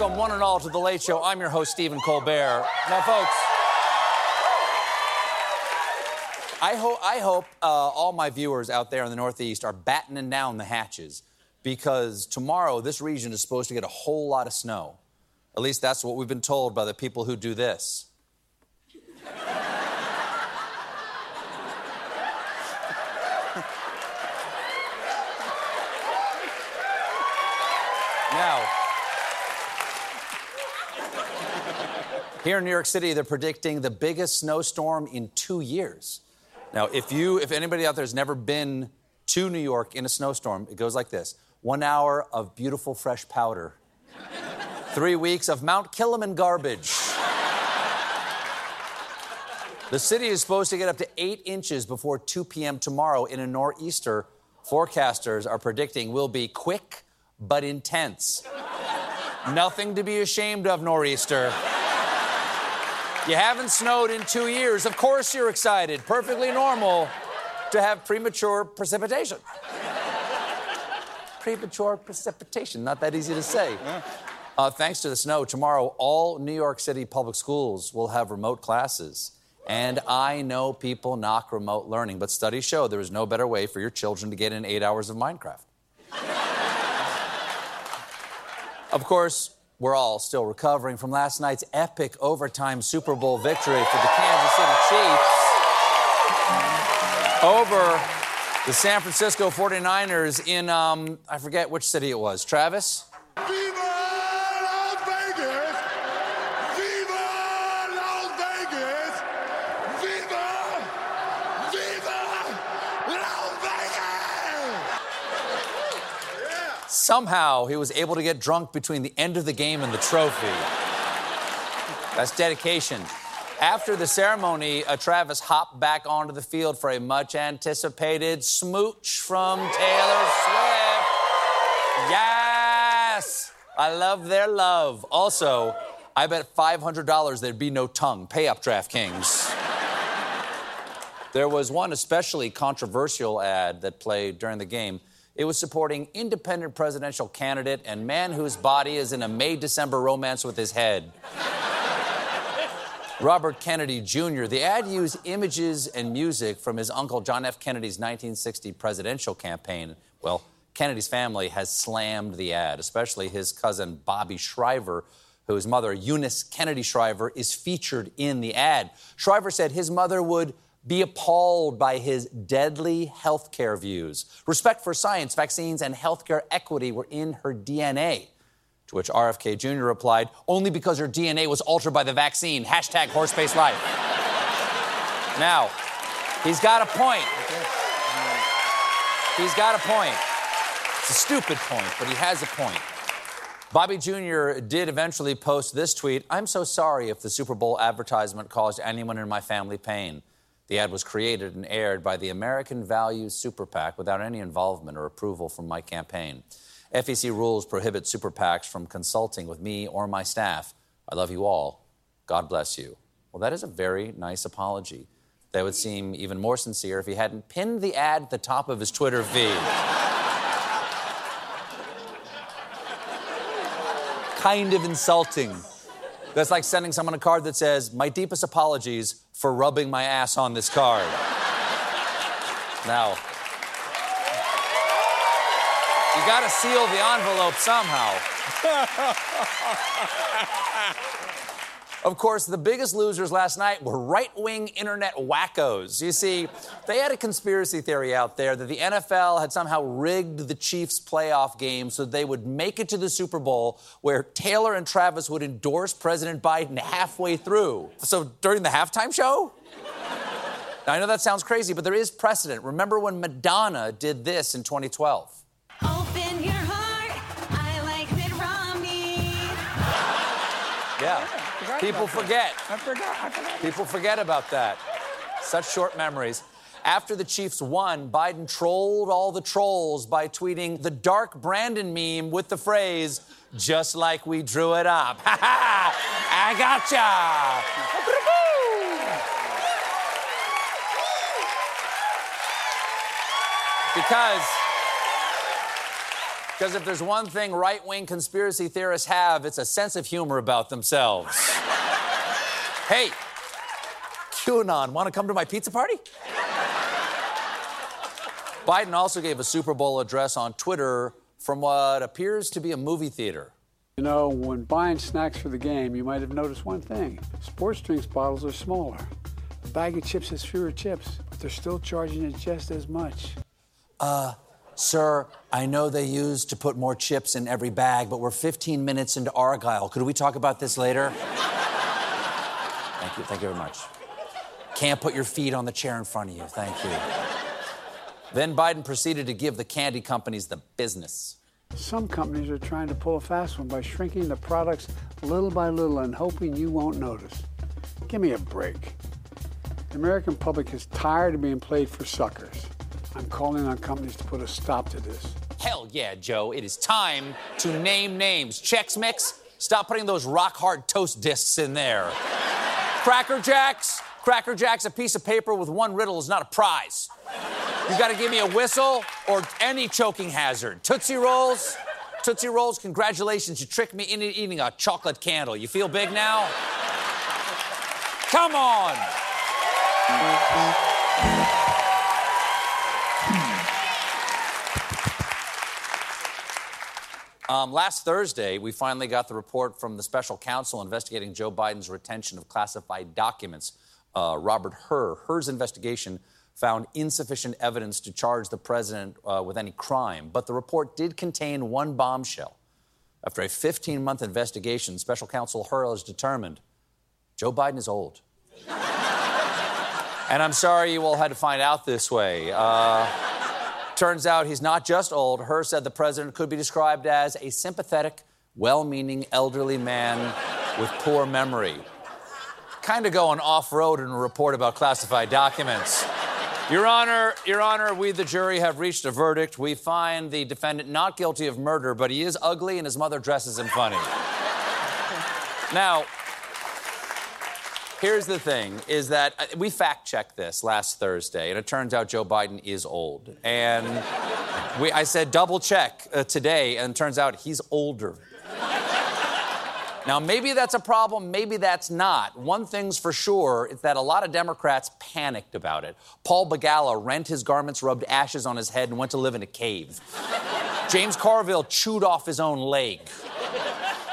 Welcome, one and all, to The Late Show. I'm your host, Stephen Colbert. Now, folks, I, ho- I hope uh, all my viewers out there in the Northeast are battening down the hatches because tomorrow this region is supposed to get a whole lot of snow. At least that's what we've been told by the people who do this. now, Here in New York City, they're predicting the biggest snowstorm in two years. Now, if you, if anybody out there has never been to New York in a snowstorm, it goes like this: one hour of beautiful fresh powder, three weeks of Mount Kilimanjaro garbage. The city is supposed to get up to eight inches before 2 p.m. tomorrow in a nor'easter. Forecasters are predicting will be quick but intense. Nothing to be ashamed of, nor'easter. You haven't snowed in two years. Of course you're excited. Perfectly normal to have premature precipitation. premature precipitation, not that easy to say. Uh, thanks to the snow, tomorrow all New York City public schools will have remote classes. And I know people knock remote learning, but studies show there is no better way for your children to get in eight hours of Minecraft. of course, we're all still recovering from last night's epic overtime Super Bowl victory for the Kansas City Chiefs over the San Francisco 49ers in, um, I forget which city it was. Travis? Somehow he was able to get drunk between the end of the game and the trophy. That's dedication. After the ceremony, uh, Travis hopped back onto the field for a much anticipated smooch from Taylor Swift. Yes! I love their love. Also, I bet $500 there'd be no tongue. Pay up, DraftKings. There was one especially controversial ad that played during the game. It was supporting independent presidential candidate and man whose body is in a May December romance with his head. Robert Kennedy Jr. The ad used images and music from his uncle John F. Kennedy's 1960 presidential campaign. Well, Kennedy's family has slammed the ad, especially his cousin Bobby Shriver, whose mother, Eunice Kennedy Shriver, is featured in the ad. Shriver said his mother would be appalled by his deadly healthcare views. Respect for science, vaccines, and healthcare equity were in her DNA. To which RFK Jr. replied, only because her DNA was altered by the vaccine. Hashtag horse-based life. now, he's got a point. He's got a point. It's a stupid point, but he has a point. Bobby Jr. did eventually post this tweet I'm so sorry if the Super Bowl advertisement caused anyone in my family pain. The ad was created and aired by the American Values Super PAC without any involvement or approval from my campaign. FEC rules prohibit super PACs from consulting with me or my staff. I love you all. God bless you. Well, that is a very nice apology. That would seem even more sincere if he hadn't pinned the ad at the top of his Twitter feed. kind of insulting. That's like sending someone a card that says, My deepest apologies for rubbing my ass on this card. now, you gotta seal the envelope somehow. Of course, the biggest losers last night were right wing internet wackos. You see, they had a conspiracy theory out there that the NFL had somehow rigged the Chiefs' playoff game so they would make it to the Super Bowl where Taylor and Travis would endorse President Biden halfway through. So during the halftime show? Now, I know that sounds crazy, but there is precedent. Remember when Madonna did this in 2012? People forget. I forgot. I forgot. People forget about that. Such short memories. After the Chiefs won, Biden trolled all the trolls by tweeting the dark Brandon meme with the phrase, just like we drew it up. Ha ha! I gotcha! Because. Because if there's one thing right wing conspiracy theorists have, it's a sense of humor about themselves. hey, QAnon, want to come to my pizza party? Biden also gave a Super Bowl address on Twitter from what appears to be a movie theater. You know, when buying snacks for the game, you might have noticed one thing. Sports drinks bottles are smaller. A bag of chips has fewer chips, but they're still charging you just as much. Uh, Sir, I know they used to put more chips in every bag, but we're 15 minutes into Argylle. Could we talk about this later? Thank you. Thank you very much. Can't put your feet on the chair in front of you. Thank you. Then Biden proceeded to give the candy companies the business. Some companies are trying to pull a fast one by shrinking the products little by little and hoping you won't notice. Give me a break. The American public is tired of being played for suckers. I'm calling on companies to put a stop to this. Hell yeah, Joe. It is time to name names. Chex Mix, stop putting those rock hard toast discs in there. Cracker Jacks, Cracker Jacks, a piece of paper with one riddle is not a prize. You gotta give me a whistle or any choking hazard. Tootsie Rolls, Tootsie Rolls, congratulations. You tricked me into eating a chocolate candle. You feel big now? Come on. Um, last Thursday, we finally got the report from the special counsel investigating Joe Biden's retention of classified documents, uh, Robert Hur. Hur's investigation found insufficient evidence to charge the president uh, with any crime, but the report did contain one bombshell. After a 15 month investigation, special counsel Hur has determined Joe Biden is old. and I'm sorry you all had to find out this way. Uh, Turns out he's not just old. Hur said the president could be described as a sympathetic, well meaning elderly man with poor memory. Kind of going off road in a report about classified documents. Your Honor, Your Honor, we, the jury, have reached a verdict. We find the defendant not guilty of murder, but he is ugly and his mother dresses him funny. now, Here's the thing is that uh, we fact checked this last Thursday, and it turns out Joe Biden is old. And we, I said double check uh, today, and it turns out he's older. Now, maybe that's a problem, maybe that's not. One thing's for sure is that a lot of Democrats panicked about it. Paul Begala rent his garments, rubbed ashes on his head, and went to live in a cave. James Carville chewed off his own leg.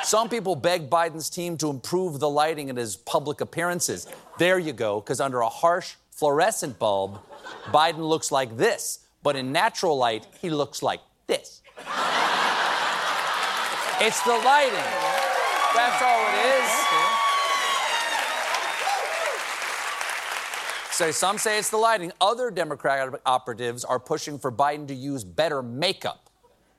Some people beg Biden's team to improve the lighting in his public appearances. There you go, because under a harsh fluorescent bulb, Biden looks like this. But in natural light, he looks like this. It's the lighting. That's all it is. So some say it's the lighting. Other Democratic operatives are pushing for Biden to use better makeup.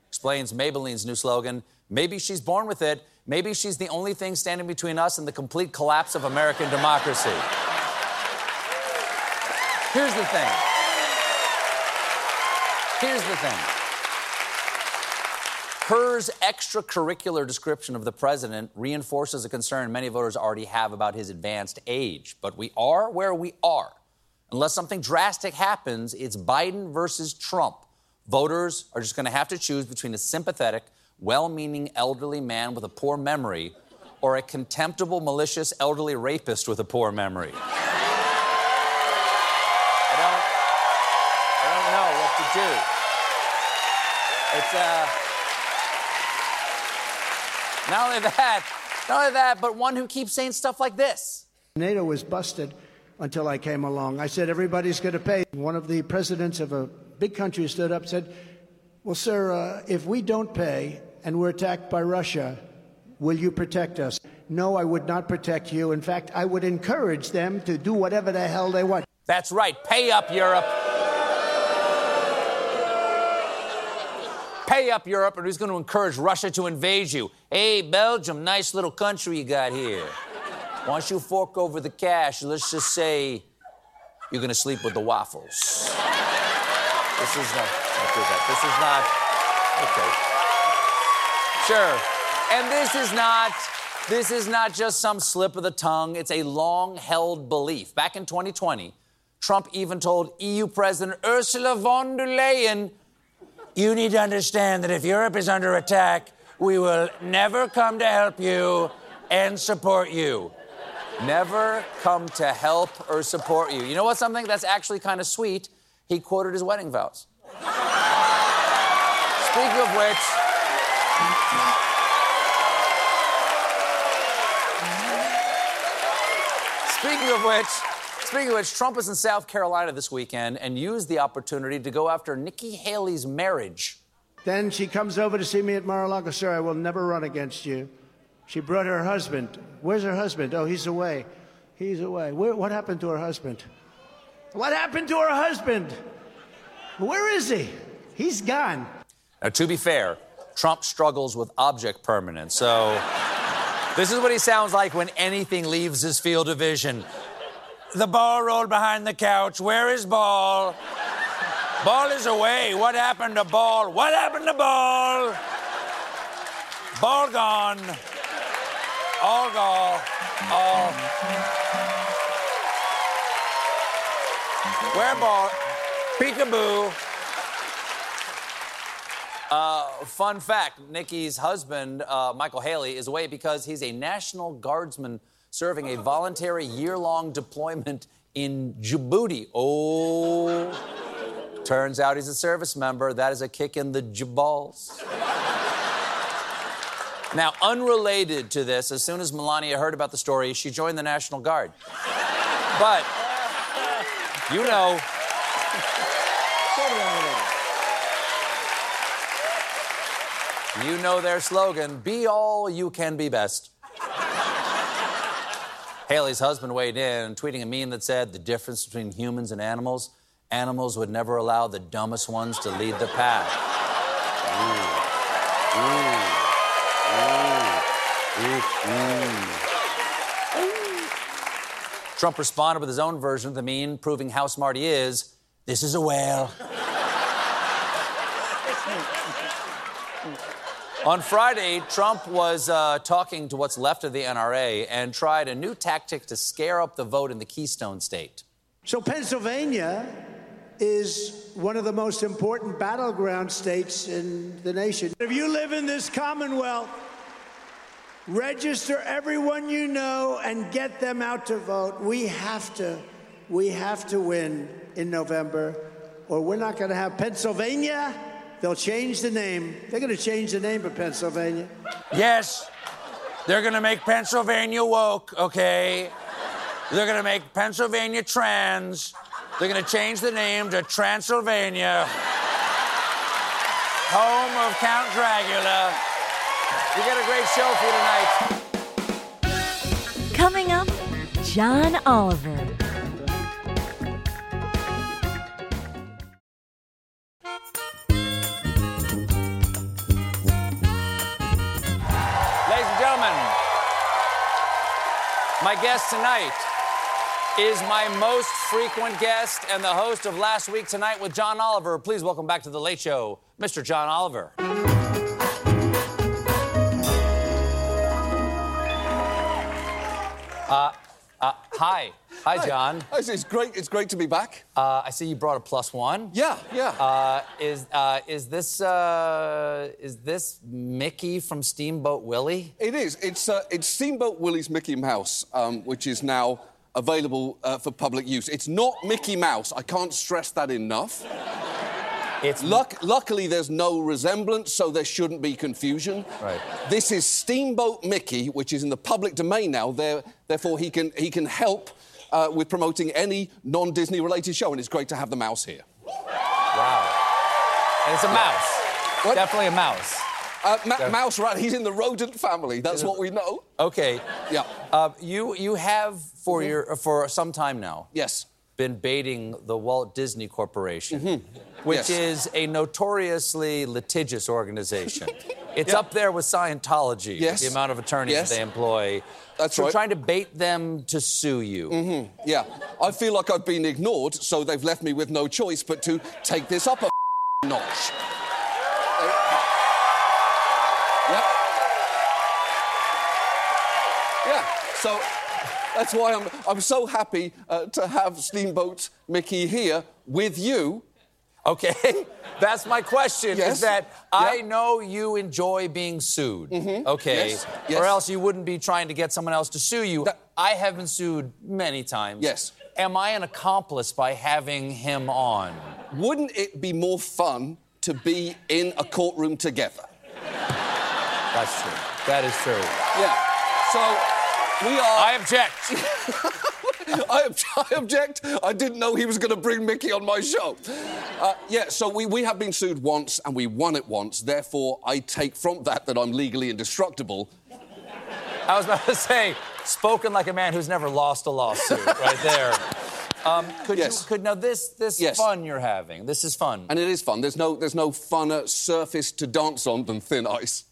Explains Maybelline's new slogan Maybe she's born with it. Maybe she's the only thing standing between us and the complete collapse of American democracy. Here's the thing. Here's the thing. Hur's extracurricular description of the president reinforces a concern many voters already have about his advanced age. But we are where we are. Unless something drastic happens, it's Biden versus Trump. Voters are just going to have to choose between a sympathetic, well meaning elderly man with a poor memory or a contemptible, malicious elderly rapist with a poor memory. I don't, I don't know what to do. It's, uh, not only that, not only that, but one who keeps saying stuff like this. NATO was busted until I came along. I said, everybody's going to pay. One of the presidents of a big country stood up and said, Well, sir, uh, if we don't pay and we're attacked by Russia, will you protect us? No, I would not protect you. In fact, I would encourage them to do whatever the hell they want. That's right. Pay up, Europe. Pay up, Europe, and he's going to encourage Russia to invade you. Hey, Belgium, nice little country you got here. Don't you fork over the cash? Let's just say you're going to sleep with the waffles. This is not. This is not. Okay. Sure. And this is not. This is not just some slip of the tongue. It's a long-held belief. Back in 2020, Trump even told EU President Ursula von der Leyen, "You need to understand that if Europe is under attack, we will never come to help you and support you." Never come to help or support you. You know what? Something that's actually kind of sweet. He quoted his wedding vows. Speaking of which, speaking of which, speaking of which, Trump is in South Carolina this weekend and used the opportunity to go after Nikki Haley's marriage. Then she comes over to see me at Mar-a-Lago. Sir, I will never run against you. She brought her husband. Where's her husband? Oh, he's away. He's away. Where, what happened to her husband? What happened to her husband? Where is he? He's gone. Now, to be fair, Trump struggles with object permanence, so this is what he sounds like when anything leaves his field of vision. The ball rolled behind the couch. Where is ball? Ball is away. What happened to ball? What happened to ball? Ball gone. All gone. All. Where ball? Peekaboo. Uh, fun fact Nikki's husband, uh, Michael Haley, is away because he's a National Guardsman serving a voluntary year long deployment in Djibouti. Oh, turns out he's a service member. That is a kick in the jaballs. Now, unrelated to this, as soon as Melania heard about the story, she joined the National Guard. But, you know, You know their slogan be all you can be best. Haley's husband weighed in, tweeting a meme that said, The difference between humans and animals, animals would never allow the dumbest ones to lead the pack. Ooh. Ooh. Ooh. Trump responded with his own version of the meme, proving how smart he is. This is a whale. On Friday, Trump was uh, talking to what's left of the NRA and tried a new tactic to scare up the vote in the Keystone State. So Pennsylvania is one of the most important battleground states in the nation. If you live in this Commonwealth, register everyone you know and get them out to vote. We have to, we have to win in November, or we're not going to have Pennsylvania. They'll change the name. They're going to change the name of Pennsylvania. Yes, they're going to make Pennsylvania woke, okay? They're going to make Pennsylvania trans. They're going to change the name to Transylvania, home of Count Dracula. We got a great show for you tonight. Coming up, John Oliver. My guest tonight is my most frequent guest and the host of Last Week Tonight with John Oliver. Please welcome back to The Late Show, Mr. John Oliver. Uh, uh, hi. Hi, John. It's, it's great. It's great to be back. Uh, I see you brought a plus one. Yeah, yeah. Uh, is uh, is this uh, is this Mickey from Steamboat Willie? it is. It's uh, it's Steamboat Willie's Mickey Mouse, um, which is now available uh, for public use. It's not Mickey Mouse. I can't stress that enough. It's Luck- luckily, there's no resemblance, so there shouldn't be confusion. Right. This is Steamboat Mickey, which is in the public domain now. There, therefore, he can he can help uh, with promoting any non-Disney related show, and it's great to have the mouse here. wow. And it's a mouse. What? Definitely a mouse. Uh, Ma- mouse, right? He's in the rodent family. That's what we know. Okay. Yeah. Uh, you you have for your for some time now Yes. Been baiting the Walt Disney Corporation, which Mm-hmm. Yes. is a notoriously litigious organization. It's Yeah. up there with Scientology, Yes. the amount of attorneys Yes. they employ. That's so right. trying to bait them to sue you. Yeah, I feel like I've been ignored, so they've left me with no choice but to take this up a notch. Yep. Yeah, so that's why I'm, I'm so happy uh, to have Steamboat Mickey here with you. Okay, that's my question. Yes. Is that I know you enjoy being sued. Okay, Yes. Yes. or else you wouldn't be trying to get someone else to sue you. That- I have been sued many times. Yes. Am I an accomplice by having him on? Wouldn't it be more fun to be in a courtroom together? That's true. That is true. Yeah. So we are. I object. I, ob- I object. I didn't know he was going to bring Mickey on my show. Uh, yeah, so we, we have been sued once and we won it once. Therefore, I take from that that I'm legally indestructible. I was about to say, spoken like a man who's never lost a lawsuit, right there. Um, could Yes. you could now this this Yes. fun you're having? This is fun. And it is fun. There's no, there's no funner surface to dance on than thin ice.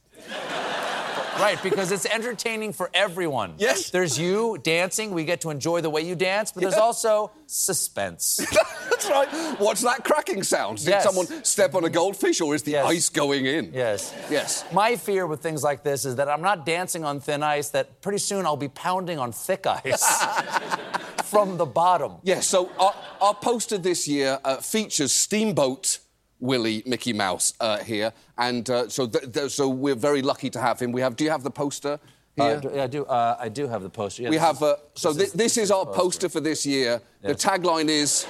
Right, because it's entertaining for everyone. Yes. There's you dancing, we get to enjoy the way you dance, but there's also suspense. That's right. What's that cracking sound? Did Yes. someone step on a goldfish or is the Yes. ice going in? yes. Yes. My fear with things like this is that I'm not dancing on thin ice, that pretty soon I'll be pounding on thick ice from the bottom. Yeah, so our, our poster this year uh, features Steamboat Willie Mickey Mouse uh, here, and uh, so th- th- so we're very lucky to have him. We have. Do you have the poster Uh, here? do- yeah, I do. Uh, I do have the poster. Yeah, we have. is- Uh, so this thi- this, is, our the poster. for this year. The tagline is,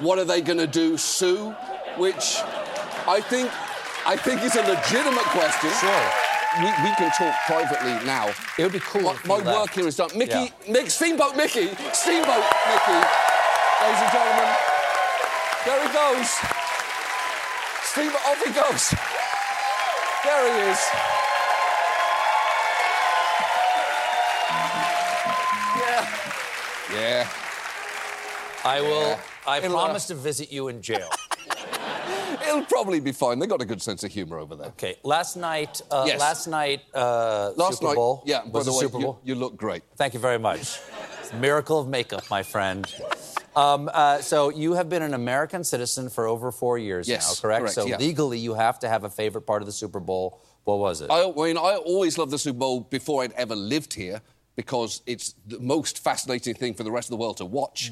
"What are they going to do? Sue?" Which I think I think is a legitimate question. Sure. We, we can talk privately now. It would be cool My, my work here is done. Mickey, Yeah. Mick, Steamboat Mickey, Steamboat Mickey. Ladies and gentlemen, there he goes. Steamboat, off he goes. There he is. Yeah. Yeah. I will. I It'll, uh, promise to visit you in jail. It'll probably be fine. They've got a good sense of humor over there. Okay. Last night. Uh, Yes. Last night. Uh, Last Super night, Bowl. yeah, by Was the the way, Super you- Bowl. You, look great. Thank you very much. Miracle of makeup, my friend. Um, uh, so you have been an American citizen for over four years Yes, now, correct? correct, so yeah. legally, you have to have a favorite part of the Super Bowl. What was it? I, I mean, I always loved the Super Bowl before I'd ever lived here because it's the most fascinating thing for the rest of the world to watch.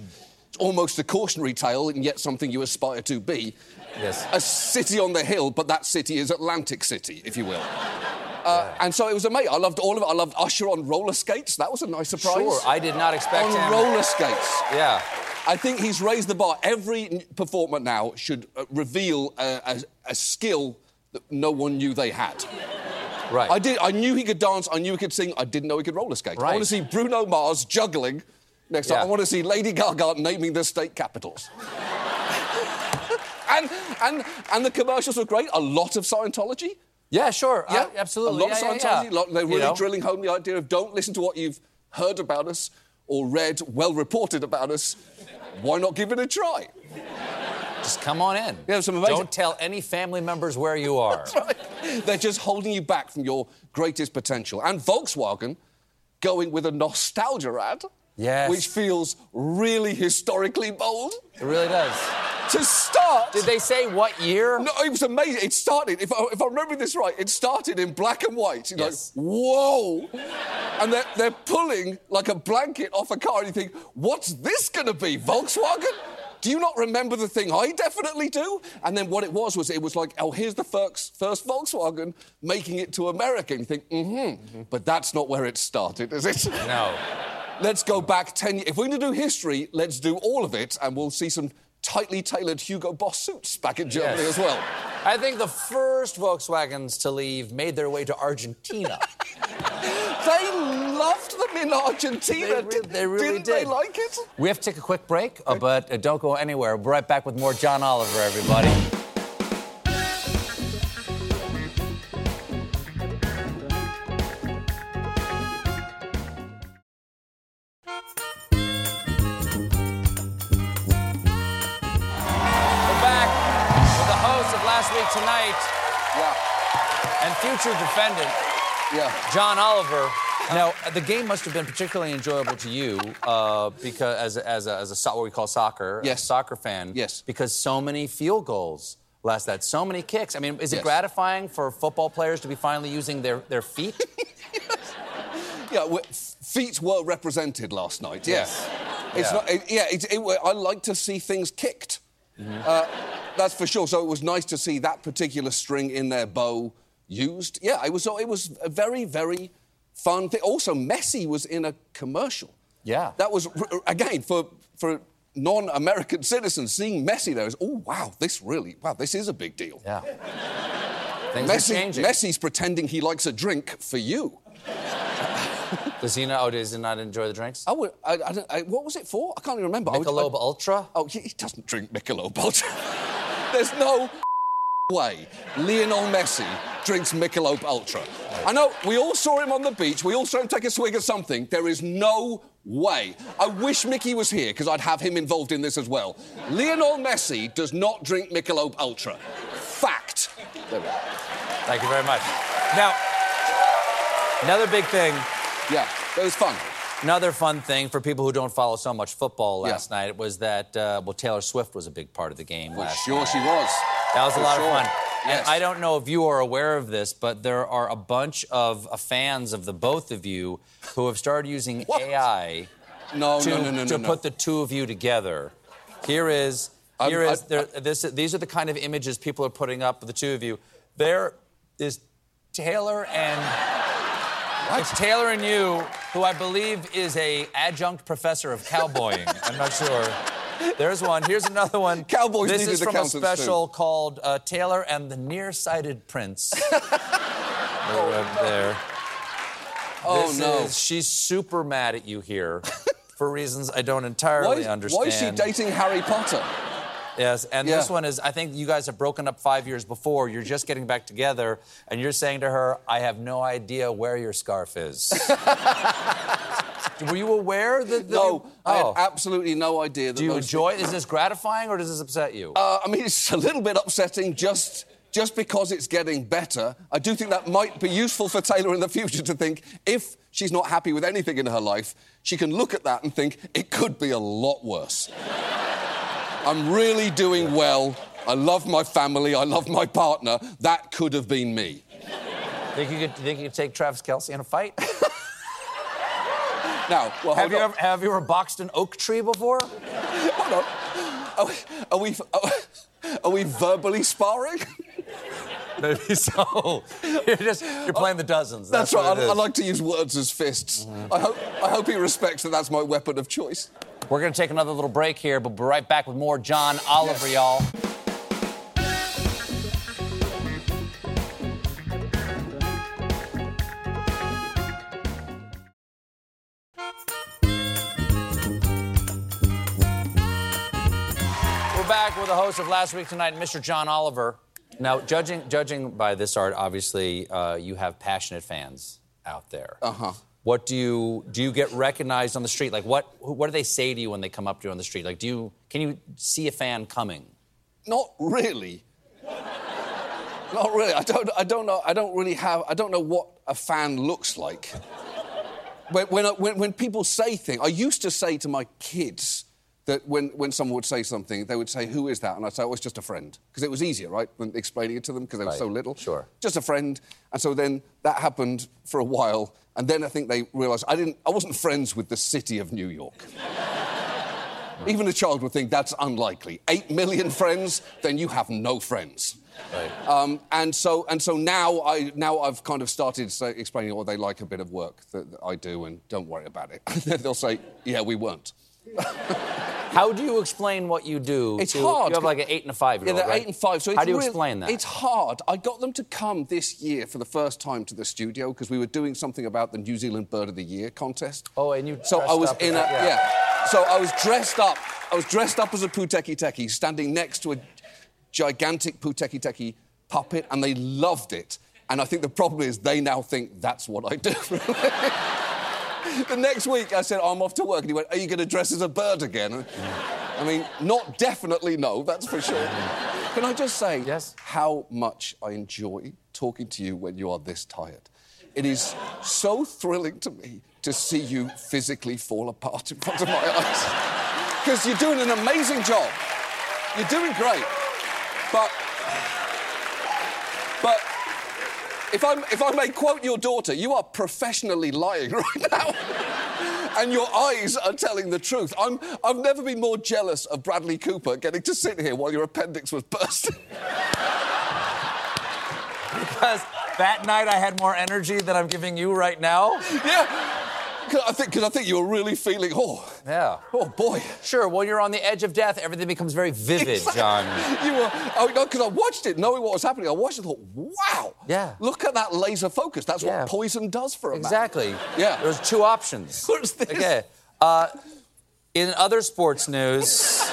It's almost a cautionary tale, and yet something you aspire to be. Yes. A city on the hill, but that city is Atlantic City, if you will. Uh, And so it was a amazing. I loved all of it. I loved Usher on roller skates. That was a nice surprise. Sure, I did not expect on him. roller skates. Yeah. I think he's raised the bar. Every performer now should uh, reveal a, a, a skill that no one knew they had. Right. I did. I knew he could dance. I knew he could sing. I didn't know he could roller skate. Right. I want to see Bruno Mars juggling. Next Yeah. time, I want to see Lady Gaga naming the state capitals. and and and the commercials were great. A lot of Scientology. Yeah, sure. Yeah, Uh, absolutely. A lot yeah, of Scientology. yeah. lot- they're You really know? drilling home the idea of don't listen to what you've heard about us or read well reported about us. Why not give it a try? Just come on in. Yeah, some amazing- Don't tell any family members where you are. right. They're just holding you back from your greatest potential. And Volkswagen going with a nostalgia ad. Yes. Which feels really historically bold. It really does. To start. Did they say what year? No, it was amazing. It started, if I, if I remember this right, it started in black and white. You're Yes. like, whoa. And they're, they're pulling like a blanket off a car, and you think, what's this going to be? Volkswagen? Do you not remember the thing I definitely do? And then what it was was it was like, oh, here's the first, first Volkswagen making it to America. And you think, mm-hmm. But that's not where it started, is it? No. Let's go back 10 years. If we're going to do history, let's do all of it, and we'll see some tightly tailored Hugo Boss suits back in Germany Yes. as well. I think the first Volkswagens to leave made their way to Argentina. They loved them in Argentina. They re- Did- they really Didn't they did. like it? we have to take a quick break, uh, but uh, don't go anywhere. We'll be right back with more John Oliver, everybody. Yeah. John Oliver. Now, the game must have been particularly enjoyable to you uh, because, as a, as a, as a what we call soccer, Yes. soccer fan. Yes. Because so many field goals last that, so many kicks. I mean, is it Yes. gratifying for football players to be finally using their, their feet? Yeah, feet were represented last night. Yes. It's Yeah. not. It, yeah, it, it, I like to see things kicked. Uh, that's for sure. So it was nice to see that particular string in their bow used. Yeah, it was. It was a very, very fun thing. Also, Messi was in a commercial. Yeah. That was again for for non-American citizens seeing Messi there is. Oh wow, this really wow, this is a big deal. Yeah. Things are changing. Messi's pretending he likes a drink for you. Does he not? Oh, does he not enjoy the drinks? I would, I, I, I, what was it for? I can't even remember. I would- Michelob I- Ultra. Oh, he, he doesn't drink Michelob Ultra. There's no way Lionel Messi drinks Michelob Ultra. I know we all saw him on the beach. We all saw him take a swig of something. There is no way. I wish Mickey was here because I'd have him involved in this as well. Lionel Messi does not drink Michelob Ultra. Fact. There we go. Thank you very much. Now, another big thing, Yeah, that was fun. another fun thing for people who don't follow so much football Yeah. last night was that, uh, well, Taylor Swift was a big part of the game For last sure night. she was. That was a For lot sure. of fun. Yes. And I don't know if you are aware of this, but there are a bunch of uh, fans of the both of you who have started using What? AI No, to, no, no, no, to no, no. put the two of you together. Here is I'm- here is I- there, this, these are the kind of images people are putting up of the two of you. There is Taylor and it's Taylor and you, who I believe is a adjunct professor of cowboying. I'm not sure. There's one. Here's another one. Cowboys This is from a accountants too. special called uh, Taylor and the Nearsighted Prince. They're right there. Oh This no. is- she's super mad at you here for reasons I don't entirely Why, understand. why is she dating Harry Potter? Yes, and Yeah. this one is I think you guys have broken up five years before. You're just getting back together, and you're saying to her, I have no idea where your scarf is. Were you aware that. that No, you- I had oh. absolutely no idea that Do you enjoy Is this gratifying or does this upset you? Uh, I mean, it's a little bit upsetting just just because it's getting better. I do think that might be useful for Taylor in the future to think if she's not happy with anything in her life, she can look at that and think it could be a lot worse. I'm really doing well. I love my family. I love my partner. That could have been me. think, you could, think you could take Travis Kelce in a fight? Now, well, have, you ever, have you ever boxed an oak tree before? Hold on. Are we, are we, are we verbally sparring? Maybe so. You're just you're playing the dozens. That's, That's, right. I, I like to use words as fists. I, hope, I hope he respects that that's my weapon of choice. We're going to take another little break here, but we'll be right back with more John Oliver, y'all. Host of Last Week Tonight, Mr. John Oliver. Now, judging judging by this art, obviously uh, you have passionate fans out there. Uh huh. What do you do? You get recognized on the street? Like what? What do they say to you when they come up to you on the street? Like, do you can you see a fan coming? Not really. Not really. I don't. I don't know. I don't really have. I don't know what a fan looks like. When when when, when people say things, I used to say to my kids that when, when someone would say something, they would say, "Who is that?" And I'd say, "Oh, it's just a friend," because it was easier, right, than explaining it to them because they were Right. so little. Sure. Just a friend. And so then that happened for a while, and then I think they realised I didn't. I wasn't friends with the city of New York. Even a child would think that's unlikely. Eight million friends, then you have no friends. Right. Um, and so and so now I now I've kind of started say, explaining what they like a bit of work that, that I do, and don't worry about it. They'll say, "Yeah, we weren't." How do you explain what you do? It's to- hard. You have like an eight and a five year Yeah, they're right? eight and five. So it's how do you real- explain that? It's hard. I got them to come this year for the first time to the studio because we were doing something about the New Zealand Bird of the Year contest. Oh, and you So I was in a yeah. yeah. So I was dressed up. I was dressed up as a Puteketeke, standing next to a gigantic Puteketeke puppet, and they loved it. And I think the problem is they now think that's what I do. the next week, I said, I'm off to work. And he went, Are you going to dress as a bird again? I mean, not definitely no, that's for sure. Can I just say Yes. how much I enjoy talking to you when you are this tired? It is so thrilling to me to see you physically fall apart in front of my eyes. Because you're doing an amazing job. You're doing great. But. But. If, I'm, if I may quote your daughter, you are professionally lying right now. and your eyes are telling the truth. I'm, I've never been more jealous of Bradley Cooper getting to sit here while your appendix was bursting. Because that night I had more energy than I'm giving you right now. yeah. 'Cause I think, I think you were really feeling, oh, Yeah. oh boy. Sure, when you're on the edge of death, everything becomes very vivid, John. You were, oh, no, because I watched it knowing what was happening. I watched it and thought, wow. Yeah. Look at that laser focus. That's Yeah. what poison does for a man. Exactly. Yeah. There's two options. What's this? Okay. Uh, in other sports news,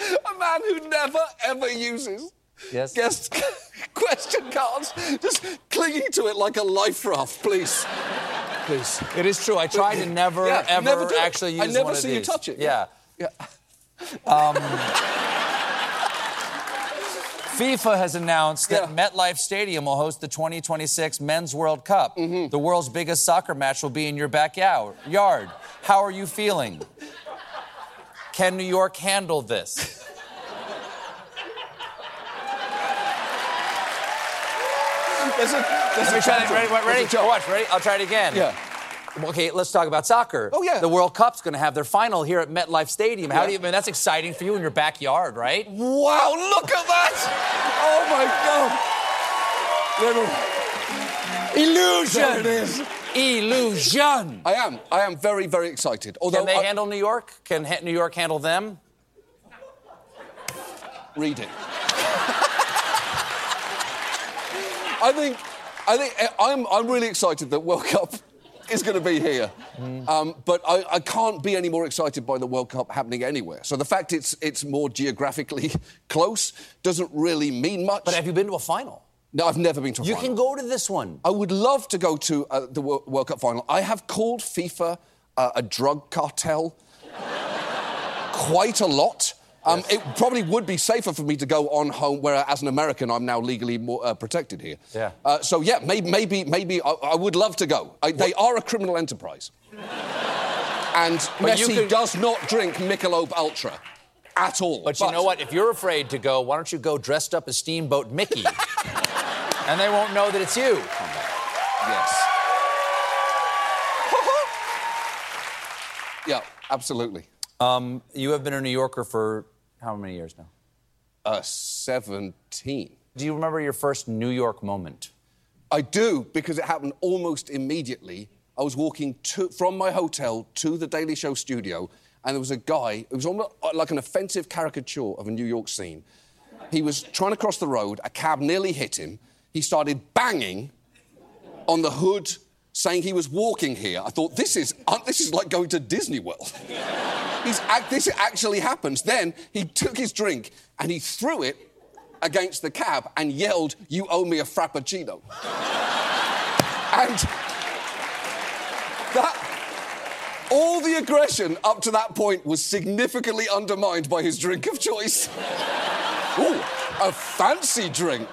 A man who never, ever uses Yes? guest question cards, just clinging to it like a life raft, please. Please. it is true. I try to never, Yeah, ever never actually use I never one see you touch it. Yeah. Yeah. FIFA has announced that MetLife Stadium will host the 2026 Men's World Cup. Mm-hmm. The world's biggest soccer match will be in your backyard. Yard. How are you feeling? Can New York handle this? There's is, there's Let me try that. Ready? A Ready? joke. Watch. Ready? I'll try it again. Yeah. Okay, let's talk about soccer. Oh, yeah. The World Cup's going to have their final here at MetLife Stadium. How Yeah. do you? I mean, that's exciting for you in your backyard, right? Wow, look at that! Oh my God! Little. Illusion. There it is. Illusion. I am. I am very, very excited. Although Can they I- handle New York? Can New York handle them? read it. I think, I think eh, I'm, I'm really excited that World Cup is going to be here, Mm. um, but I, I can't be any more excited by the World Cup happening anywhere. So the fact it's it's more geographically close doesn't really mean much. But have you been to a final? no, I've never been to a You final. You can go to this one. I would love to go to uh, the Wo- World Cup final. I have called FIFA uh, a drug cartel quite a lot. Um, It probably would be safer for me to go on home, where as an American, I'm now legally more uh, protected here. Yeah. Uh, so yeah, maybe, maybe, maybe I, I would love to go. I, they are a criminal enterprise, and But Messi could- does not drink Michelob Ultra at all. But you know what? If you're afraid to go, why don't you go dressed up as Steamboat Mickey? and they won't know that it's you. Yes. yeah, absolutely. Um, you have been a New Yorker for how many years now? Uh, 17. Do you remember your first New York moment? I do, because it happened almost immediately. I was walking to, from my hotel to the Daily Show studio, and there was a guy, it was almost like an offensive caricature of a New York scene. He was trying to cross the road, a cab nearly hit him. He started banging on the hood, saying he was walking here. I thought, this is, uh, this is like going to Disney World. He's this actually happens. Then he took his drink and he threw it against the cab and yelled, You owe me a Frappuccino. and that, all the aggression up to that point was significantly undermined by his drink of choice. Ooh, a fancy drink.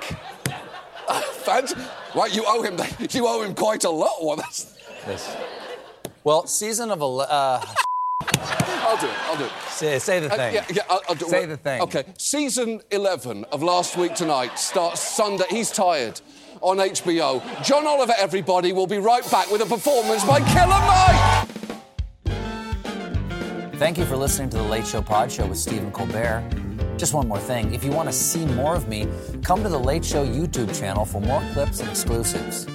A fancy. Right, you owe him. You owe him quite a lot. Well, that's. Yes. Well, season of ele- uh, I'll do it. I'll do it. say, say the Uh, thing. yeah, yeah, I'll, I'll do. Say the thing. Okay, season 11 of Last Week Tonight starts Sunday. He's tired on HBO. John Oliver, everybody, will be right back with a performance by Killer Mike. Thank you for listening to the Late Show Pod Show with Stephen Colbert. Just one more thing. If you want to see more of me, come to the Late Show YouTube channel for more clips and exclusives.